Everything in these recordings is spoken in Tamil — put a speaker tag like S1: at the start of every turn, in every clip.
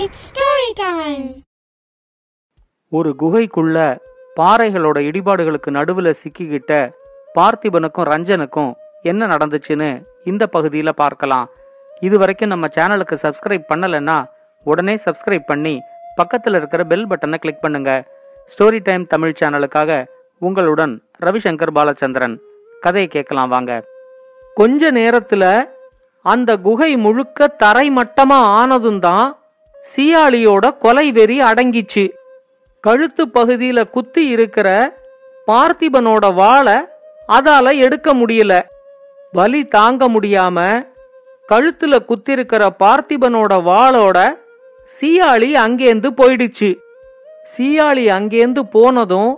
S1: இட்ஸ் ஸ்டோரி டைம்
S2: ஒரு குகைக்குள்ள பாறைகளோட இடிபாடுகளுக்கு நடுவுல சிக்கிக்கிட்ட பார்த்திபனுக்கும் ரஞ்சனுக்கும் என்ன நடந்துச்சுன்னு இந்த பகுதியில் பார்க்கலாம். இது வரைக்கும் நம்ம சேனலுக்கு சப்ஸ்கிரைப் பண்ணலைன்னா உடனே சப்ஸ்கிரைப் பண்ணி பக்கத்தில் இருக்கிற பெல் பட்டனை கிளிக் பண்ணுங்க. ஸ்டோரி டைம் தமிழ் சேனலுக்காக உங்களுடன் ரவிசங்கர் பாலச்சந்திரன். கதையை கேட்கலாம் வாங்க. கொஞ்ச நேரத்தில் அந்த குகை முழுக்க தரைமட்டமா ஆனதும் தான் சியாளியோட கொலை வெறி அடங்கிச்சு. கழுத்து பகுதியில குத்தி இருக்கிற பார்த்திபனோட வாளை அதால எடுக்க முடியல. வலி தாங்க முடியாம கழுத்துல குத்திருக்கிற பார்த்திபனோட வாளோட சீயாளி அங்கேந்து போயிடுச்சு. சீயாளி அங்கேந்து போனதும்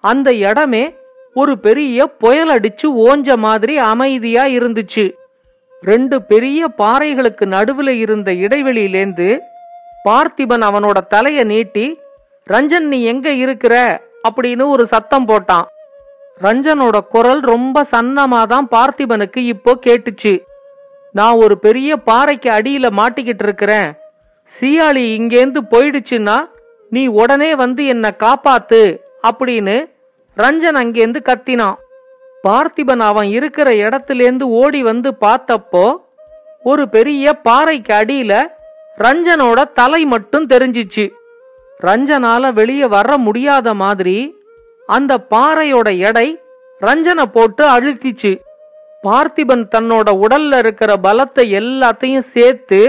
S2: அந்த இடமே ஒரு பெரிய புயல் அடிச்சு ஓஞ்ச மாதிரி அமைதியா இருந்துச்சு. ரெண்டு பெரிய பாறைகளுக்கு நடுவுல இருந்த இடைவெளியிலேந்து பார்த்திபன் அவனோட தலைய நீட்டி ரஞ்சன் நீ எங்க இருக்கிற? அப்படின்னு ஒரு சத்தம் போட்டான். ரஞ்சனோட குரல் ரொம்ப சன்னமா தான் பார்த்திபனுக்கு இப்போ கேட்டுச்சு. நான் ஒரு பெரிய பாறைக்கு அடியில மாட்டிக்கிட்டு இருக்கிறேன். சீயாளி இங்கேந்து போயிடுச்சுன்னா நீ உடனே வந்து என்ன காப்பாத்து அப்படின்னு ரஞ்சன் அங்கேந்து கத்தினான். பார்த்திபன் அவன் இருக்கிற இடத்துலேருந்து ஓடி வந்து பார்த்தப்போ ஒரு பெரிய பாறைக்கு அடியில ரஞ்சனோட தலை மட்டும் தெரிஞ்சிச்சு. ரஞ்சனால வெளியே வர முடியாத மாதிரி அந்த பாறையோட எடை ரஞ்சனை போட்டு அழுத்திச்சு. பார்த்திபன் தன்னோட உடல்ல இருக்கிற பலத்தை எல்லாத்தையும் சேர்த்து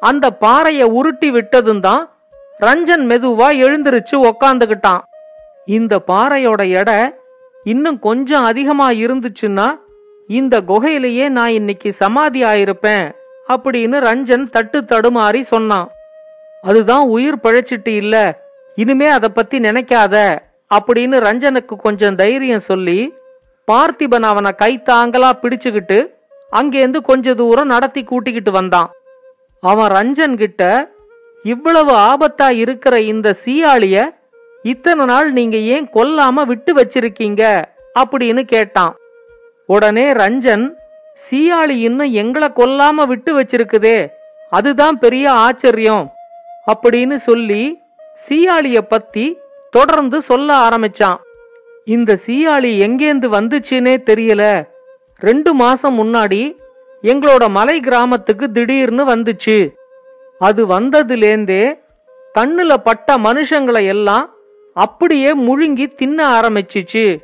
S2: அந்த பாறைய உருட்டி விட்டதும் தான் ரஞ்சன் மெதுவா எழுந்திருச்சு உக்காந்துகிட்டான் இந்த பாறையோட எடை இன்னும் கொஞ்சம் அதிகமா இருந்துச்சுன்னா இந்த குகையிலேயே நான் இன்னைக்கு சமாதி ஆயிருப்பேன். அப்படின்னு ரஞ்சன் தட்டு தடுமாறி சொன்னான். அதுதான் உயிர் பழச்சிட்டு இல்ல இனிமே அதை பத்தி நினைக்காத அப்படின்னு ரஞ்சனுக்கு கொஞ்சம் தைரியம் சொல்லி பார்த்திபன் அவனை கை பிடிச்சுக்கிட்டு அங்கேருந்து கொஞ்ச தூரம் நடத்தி கூட்டிக்கிட்டு வந்தான். அவன் ரஞ்சன் கிட்ட இவ்வளவு ஆபத்தா இருக்கிற இந்த சீயாளிய இத்தனை நாள் நீங்க ஏன் கொல்லாம விட்டு வச்சிருக்கீங்க? அப்படின்னு கேட்டான். உடனே ரஞ்சன் சீயாளி இன்னும் எங்களை கொல்லாம விட்டு வச்சிருக்குதே. அதுதான் பெரிய ஆச்சரியம். அப்படின்னு சொல்லி சீயாளிய பத்தி தொடர்ந்து சொல்ல ஆரம்பிச்சான். இந்த சீயாளி எங்கேந்து வந்துச்சுன்னே தெரியல. ரெண்டு மாசம் முன்னாடி எங்களோட மலை கிராமத்துக்கு திடீர்னு வந்துச்சு. அது வந்ததுலேந்தே கண்ணுல பட்ட மனுஷங்களை எல்லாம் அப்படியே முழுங்கி தின்ன ஆரம்பிச்சிச்சு.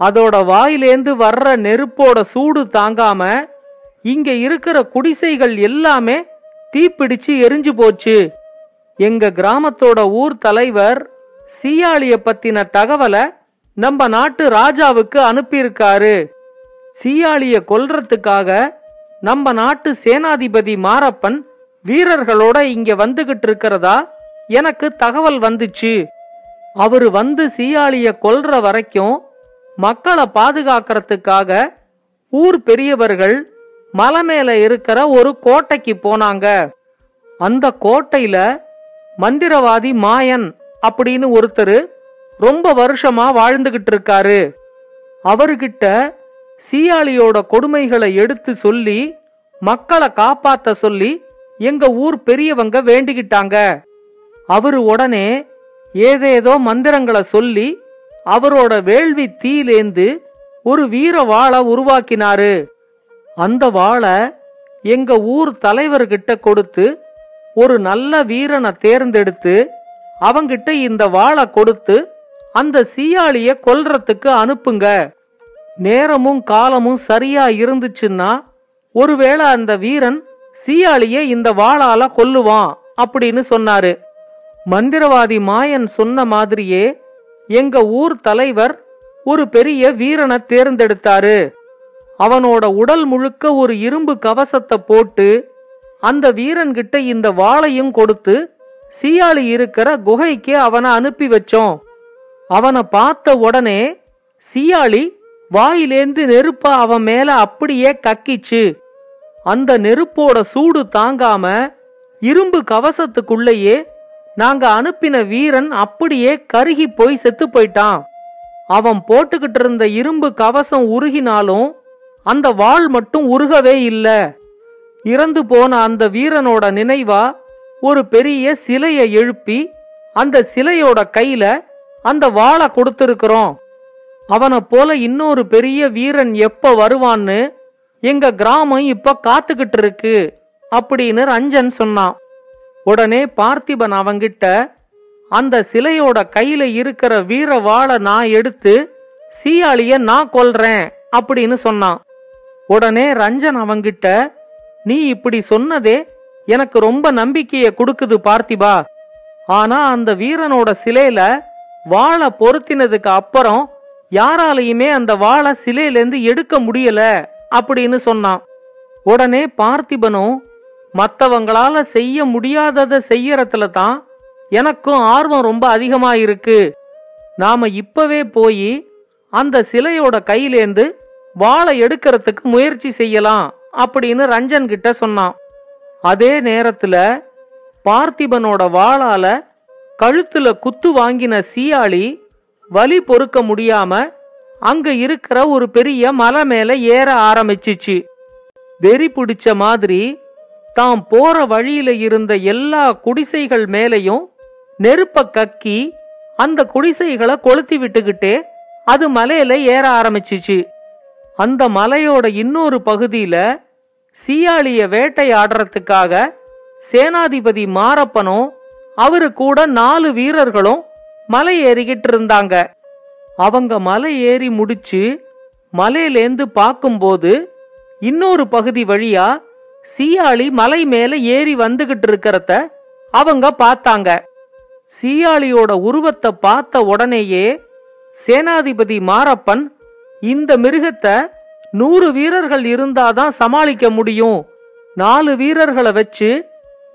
S2: அதோட வாயிலேந்து வர்ற நெருப்போட சூடு தாங்காம இங்க இருக்கிற குடிசைகள் எல்லாமே தீப்பிடிச்சு எரிஞ்சு போச்சு. எங்க கிராமத்தோட ஊர் தலைவர் சீயாளிய பத்தின தகவலை நம்ம நாட்டு ராஜாவுக்கு அனுப்பியிருக்காரு. சீயாளிய கொல்றதுக்காக நம்ம நாட்டு சேனாதிபதி மாரப்பன் வீரர்களோட இங்க வந்துகிட்டு இருக்கிறதா எனக்கு தகவல் வந்துச்சு. அவரு வந்து சீயாளிய கொல்ற வரைக்கும் மக்களை பாதுகாக்கிறதுக்காக ஊர் பெரியவர்கள் மலை மேல இருக்கிற ஒரு கோட்டைக்கு போனாங்க. அந்த கோட்டையில மந்திரவாதி மாயன் அப்படின்னு ஒருத்தர் ரொம்ப வருஷமா வாழ்ந்துகிட்டு இருக்காரு. அவர்கிட்ட சீயாளியோட கொடுமைகளை எடுத்து சொல்லி மக்களை காப்பாத்த சொல்லி எங்க ஊர் பெரியவங்க வேண்டிக்கிட்டாங்க. அவரு உடனே ஏதேதோ மந்திரங்களை சொல்லி அவரோட வேள்வி தீலேந்து ஒரு வீர வாழை உருவாக்கினாரு. அந்த வாழை எங்க ஊர் தலைவர்கிட்ட கொடுத்து ஒரு நல்ல வீரனை தேர்ந்தெடுத்து அவங்கிட்ட இந்த வாழை கொடுத்து அந்த சீயாளிய கொல்றதுக்கு அனுப்புங்க. நேரமும் காலமும் சரியா இருந்துச்சுன்னா ஒருவேளை அந்த வீரன் சீயாளிய இந்த வாளால கொல்லுவான் அப்படின்னு சொன்னாரு. மந்திரவாதி மாயன் சொன்ன மாதிரியே எங்க ஊர் தலைவர் ஒரு பெரிய வீரனை தேர்ந்தெடுத்தாரு. அவனோட உடல் முழுக்க ஒரு இரும்பு கவசத்தை போட்டு அந்த வீரன்கிட்ட இந்த வாளையும் கொடுத்து சீயாளி இருக்கிற குகைக்கு அவனை அனுப்பி வச்சோம். அவனை பார்த்த உடனே சீயாளி வாயிலேந்து நெருப்ப அவன் மேல அப்படியே கக்கிச்சு. அந்த நெருப்போட சூடு தாங்காம இரும்பு கவசத்துக்குள்ளேயே நாங்க அனுப்பின வீரன் அப்படியே கருகி போய் செத்து போயிட்டான். அவன் போட்டுக்கிட்டு இருந்த இரும்பு கவசம் உருகினாலும் அந்த வாள் மட்டும் உருகவே இல்ல. இறந்து போன அந்த வீரனோட நினைவா ஒரு பெரிய சிலையை எழுப்பி அந்த சிலையோட கையில அந்த வாளை கொடுத்திருக்கிறோம். அவனை போல இன்னொரு பெரிய வீரன் எப்ப வருவான்னு எங்க கிராமம் இப்ப காத்துக்கிட்டு இருக்கு அப்படின்னு ரஞ்சன் சொன்னான். உடனே பார்த்திபன் அவங்கிட்ட அந்த சிலையோட கையில இருக்கிற வீர வாழை நான் எடுத்து சீயாளிய நான் கொல்றேன் அப்படின்னு சொன்னான். உடனே ரஞ்சன் அவங்கிட்ட நீ இப்படி சொன்னதே எனக்கு ரொம்ப நம்பிக்கைய கொடுக்குது பார்த்திபா. ஆனா அந்த வீரனோட சிலையில வாழை பொருத்தினதுக்கு அப்புறம் யாராலையுமே அந்த வாழ சிலையிலேருந்து எடுக்க முடியல அப்படின்னு சொன்னான். உடனே பார்த்திபனும் மற்றவங்களால செய்ய முடியாததை செய்யறதுல தான் எனக்கும் ஆர்வம் ரொம்ப அதிகமா இருக்கு. நாம இப்பவே போய் அந்த சிலையோட கையிலேந்து வாளை எடுக்கிறதுக்கு முயற்சி செய்யலாம் அப்படின்னு ரஞ்சன் கிட்ட சொன்னான். அதே நேரத்துல பார்த்திபனோட வாளால கழுத்துல குத்து வாங்கின சீயாளி வலி பொறுக்க முடியாம அங்க இருக்கிற ஒரு பெரிய மலை மேல ஏற ஆரம்பிச்சிச்சு. வெறி பிடிச்ச மாதிரி தாம் போற வழியில இருந்த எல்லா குடிசைகள் மேலையும் நெருப்ப கக்கி அந்த குடிசைகளை கொளுத்தி விட்டுக்கிட்டே அது மலையில ஏற ஆரம்பிச்சிச்சு. அந்த மலையோட இன்னொரு பகுதியில சீயாளிய வேட்டையாடுறதுக்காக சேனாதிபதி மாரப்பனும் அவரு கூட நாலு வீரர்களும் மலை ஏறிக்கிட்டு இருந்தாங்க. அவங்க மலை ஏறி முடிச்சு மலையிலேந்து பார்க்கும்போது இன்னொரு பகுதி வழியா சீயாளி மலை மேல ஏறி வந்துகிட்டு இருக்கிறத அவங்க பார்த்தாங்க. சீயாளியோட உருவத்தை பார்த்த உடனேயே சேனாதிபதி மாரப்பன் இந்த மிருகத்தை நூறு வீரர்கள் இருந்தாதான் சமாளிக்க முடியும். நாலு வீரர்களை வச்சு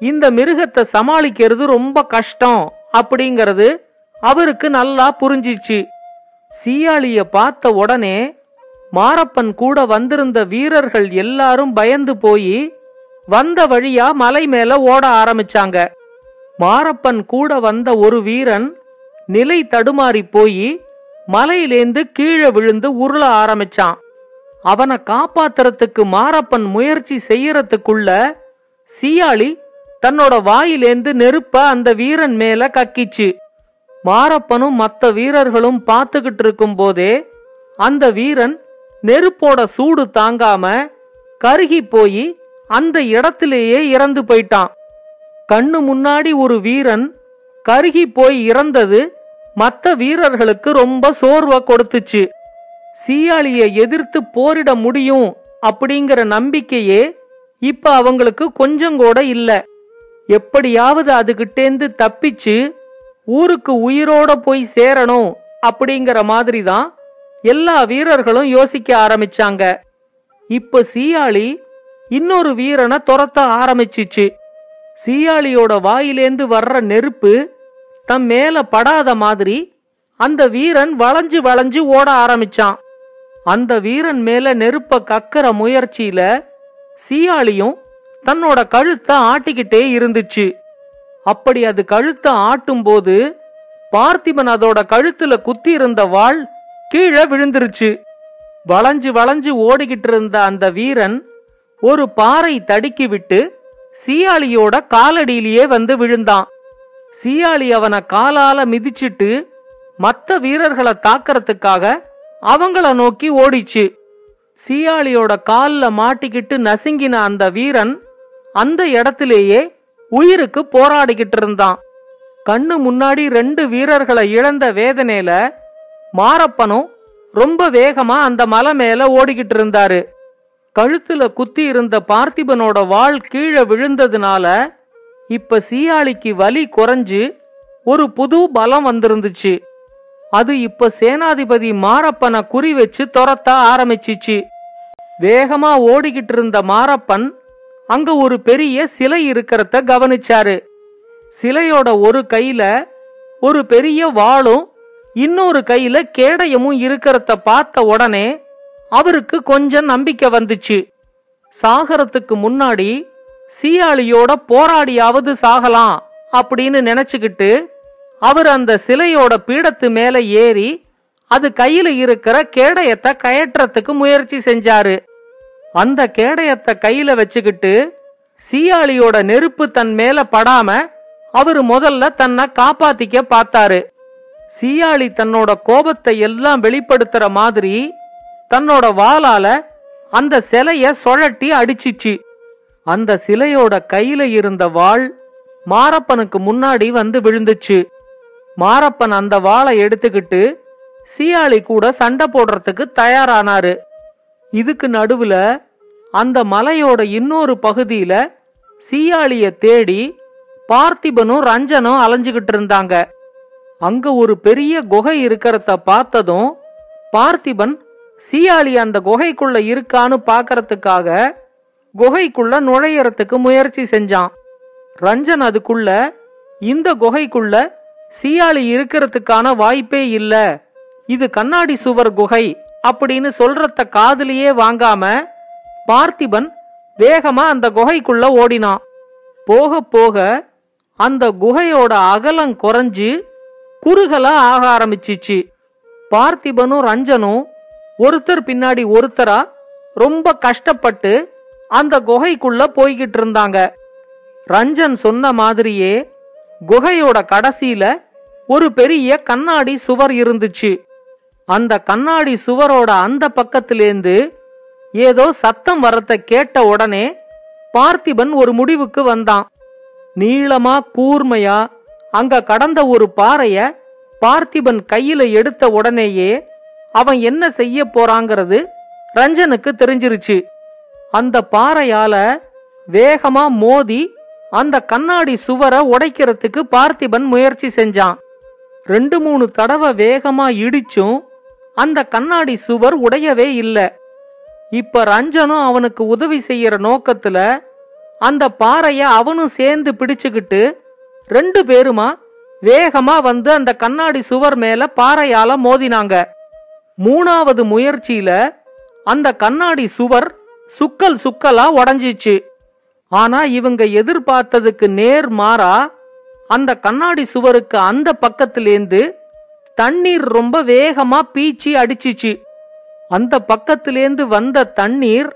S2: இந்த மிருகத்தை சமாளிக்கிறது ரொம்ப கஷ்டம் அப்படிங்கிறது அவருக்கு நல்லா புரிஞ்சிச்சு. சீயாளிய பார்த்த உடனே மாரப்பன் கூட வந்திருந்த வீரர்கள் எல்லாரும் பயந்து போய் வந்த வழியா மலை மேல ஓட ஆரம்பிச்சாங்க. மாரப்பன் கூட வந்த ஒரு வீரன் நிலை தடுமாறி போய் மலையிலேந்து கீழே விழுந்து உருள ஆரம்பிச்சான். அவனை காப்பாத்துறதுக்கு மாரப்பன் முயற்சி செய்யறதுக்குள்ள சீயாளி தன்னோட வாயிலேந்து நெருப்ப அந்த வீரன் மேல கக்கிச்சு. மாரப்பனும் மற்ற வீரர்களும் பார்த்துக்கிட்டு இருக்கும் போதே அந்த வீரன் நெருப்போட சூடு தாங்காம கருகி போய் அந்த இடத்திலேயே இறந்து போயிட்டான். கண்ணு முன்னாடி ஒரு வீரன் கருகி போய் இறந்தது மற்ற வீரர்களுக்கு ரொம்ப சோர்வை கொடுத்துச்சு. சீயாளியை எதிர்த்து போரிட முடியும் அப்படிங்கிற நம்பிக்கையே இப்ப அவங்களுக்கு கொஞ்சம் கூட இல்ல. எப்படியாவது அதுகிட்டேந்து தப்பிச்சு ஊருக்கு உயிரோட போய் சேரணும் அப்படிங்கிற மாதிரி தான் எல்லா வீரர்களும் யோசிக்க ஆரம்பிச்சாங்க. இப்ப சீயாளி இன்னொரு வீரனை துரத்த ஆரம்பிச்சிச்சு. சீயாளியோட வாயிலேந்து வர்ற நெருப்பு தம் மேல படாத மாதிரி அந்த வீரன் வளைஞ்சு வளைஞ்சு ஓட ஆரம்பிச்சான். அந்த வீரன் மேல நெருப்ப கக்கிற முயற்சியில சீயாளியும் தன்னோட கழுத்தை ஆட்டிக்கிட்டே இருந்துச்சு. அப்படி அது கழுத்தை ஆட்டும் போது பார்த்திபன் அதோட கழுத்துல குத்தி இருந்த வாள் கீழே விழுந்துருச்சு. வளைஞ்சு வளைஞ்சு ஓடிக்கிட்டு இருந்த அந்த வீரன் ஒரு பாறை தடுக்கி விட்டு சீயாளியோட காலடியிலேயே வந்து விழுந்தான். சீயாளி அவனை காலால மிதிச்சிட்டு மத்த வீரர்களை தாக்கறதுக்காக அவங்கள நோக்கி ஓடிச்சு. சீயாளியோட கால்ல மாட்டிக்கிட்டு நசுங்கின அந்த வீரன் அந்த இடத்திலேயே உயிருக்கு போராடிக்கிட்டு இருந்தான். கண்ணு முன்னாடி ரெண்டு வீரர்களை இழந்த வேதனையில மாரப்பனும் ரொம்ப வேகமா அந்த மலை மேல ஓடிக்கிட்டு இருந்தாரு. கழுத்துல குத்தி இருந்த பார்த்திபனோட வாள் கீழே விழுந்ததுனால இப்ப சீயாளிக்கு வலி குறைஞ்சு ஒரு புது பலம் வந்திருந்துச்சு. அது இப்ப சேனாதிபதி மாரப்பனை குறி வச்சு துரத்த ஆரம்பிச்சிச்சு. வேகமா ஓடிக்கிட்டு இருந்த மாரப்பன் அங்க ஒரு பெரிய சிலை இருக்கிறத கவனிச்சாரு. சிலையோட ஒரு கையில ஒரு பெரிய வாளும் இன்னொரு கையில கேடயமும் இருக்கிறத பார்த்த உடனே அவருக்கு கொஞ்சம் நம்பிக்கை வந்துச்சு. சாகரத்துக்கு முன்னாடி சீயாளியோட போராடியாவது சாகலாம் அப்படின்னு நினைச்சுக்கிட்டு அவர் அந்த சிலையோட பீடத்து மேல ஏறி அது கையில இருக்கிற கேடயத்தை கயற்றத்துக்கு முயற்சி செஞ்சாரு. அந்த கேடயத்தை கையில வச்சுக்கிட்டு சீயாளியோட நெருப்பு தன் மேல படாம அவரு முதல்ல தன்னை காப்பாத்திக்க பார்த்தாரு. சீயாளி தன்னோட கோபத்தை எல்லாம் வெளிப்படுத்துற மாதிரி தன்னோட வாளால அந்த சிலைய சுழட்டி அடிச்சிச்சு. அந்த சிலையோட கையில இருந்த வாள் மாரப்பனுக்கு முன்னாடி வந்து விழுந்துச்சு. மாரப்பன் அந்த வாளை எடுத்துக்கிட்டு சீயாளி கூட சண்டை போடுறதுக்கு தயாரானாரு. இதுக்கு நடுவுல அந்த மலையோட இன்னொரு பகுதியில சீயாளிய தேடி பார்த்திபனும் ரஞ்சனும் அலைஞ்சுகிட்டு இருந்தாங்க. அங்க ஒரு பெரிய குகை இருக்கிறத பார்த்ததும் பார்த்திபன் சீயாளி அந்த குகைக்குள்ள இருக்கான்னு பார்க்கறதுக்காக குகைக்குள்ள நுழையறதுக்கு முயற்சி செஞ்சான். ரஞ்சன் அதுக்குள்ள இந்த குகைக்குள்ள சீயாளி இருக்கிறதுக்கான வாய்ப்பே இல்ல. இது கண்ணாடி சுவர் குகை அப்படின்னு சொல்றத காதலியே வாங்காம பார்த்திபன் வேகமா அந்த குகைக்குள்ள ஓடினான். போக போக அந்த குகையோட அகலம் குறைஞ்சு குறுகலா ஆக ஆரம்பிச்சிச்சு. பார்த்திபனும் ரஞ்சனும் ஒருத்தர் பின்னாடி ஒருத்தரா ரொம்ப கஷ்டப்பட்டு அந்த குகைக்குள்ள போய்கிட்டு இருந்தாங்க. ரஞ்சன் சொன்ன மாதிரியே குகையோட கடைசியில ஒரு பெரிய கண்ணாடி சுவர் இருந்துச்சு. அந்த கண்ணாடி சுவரோட அந்த பக்கத்திலேந்து ஏதோ சத்தம் வரத்த கேட்ட உடனே பார்த்திபன் ஒரு முடிவுக்கு வந்தான். நீளமா கூர்மையா அங்க கடந்த ஒரு பாறைய பார்த்திபன் கையில எடுத்த உடனேயே அவன் என்ன செய்ய போறாங்கிறது ரஞ்சனுக்கு தெரிஞ்சிருச்சு. அந்த பாறையால வேகமா மோதி அந்த கண்ணாடி சுவரை உடைக்கிறதுக்கு பார்த்திபன் முயற்சி செஞ்சான். ரெண்டு மூணு தடவை வேகமா இடிச்சும் அந்த கண்ணாடி சுவர் உடையவே இல்லை. இப்ப ரஞ்சனும் அவனுக்கு உதவி செய்யற நோக்கத்துல அந்த பாறைய அவனும் சேர்ந்து பிடிச்சுக்கிட்டு ரெண்டு பேருமா வேகமா வந்து அந்த கண்ணாடி சுவர் மேல பாறையால மோதினாங்க. மூணாவது முயற்சியில அந்த கண்ணாடி சுவர் சுக்கல் சுக்கலா உடஞ்சிச்சு. ஆனா இவங்க எதிர்பார்த்ததுக்கு நேர் மாறா அந்த கண்ணாடி சுவருக்கு அந்த பக்கத்திலேந்து தண்ணீர் ரொம்ப வேகமா பீச்சி அடிச்சிச்சு. அந்த பக்கத்திலேந்து வந்த தண்ணீர்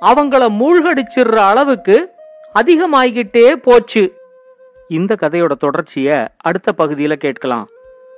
S2: அவங்கள மூழ்கடிச்சிடுற அளவுக்கு அதிகமாகிக்கிட்டே போச்சு. இந்த கதையோட தொடர்ச்சிய அடுத்த பகுதியில் கேட்கலாம்.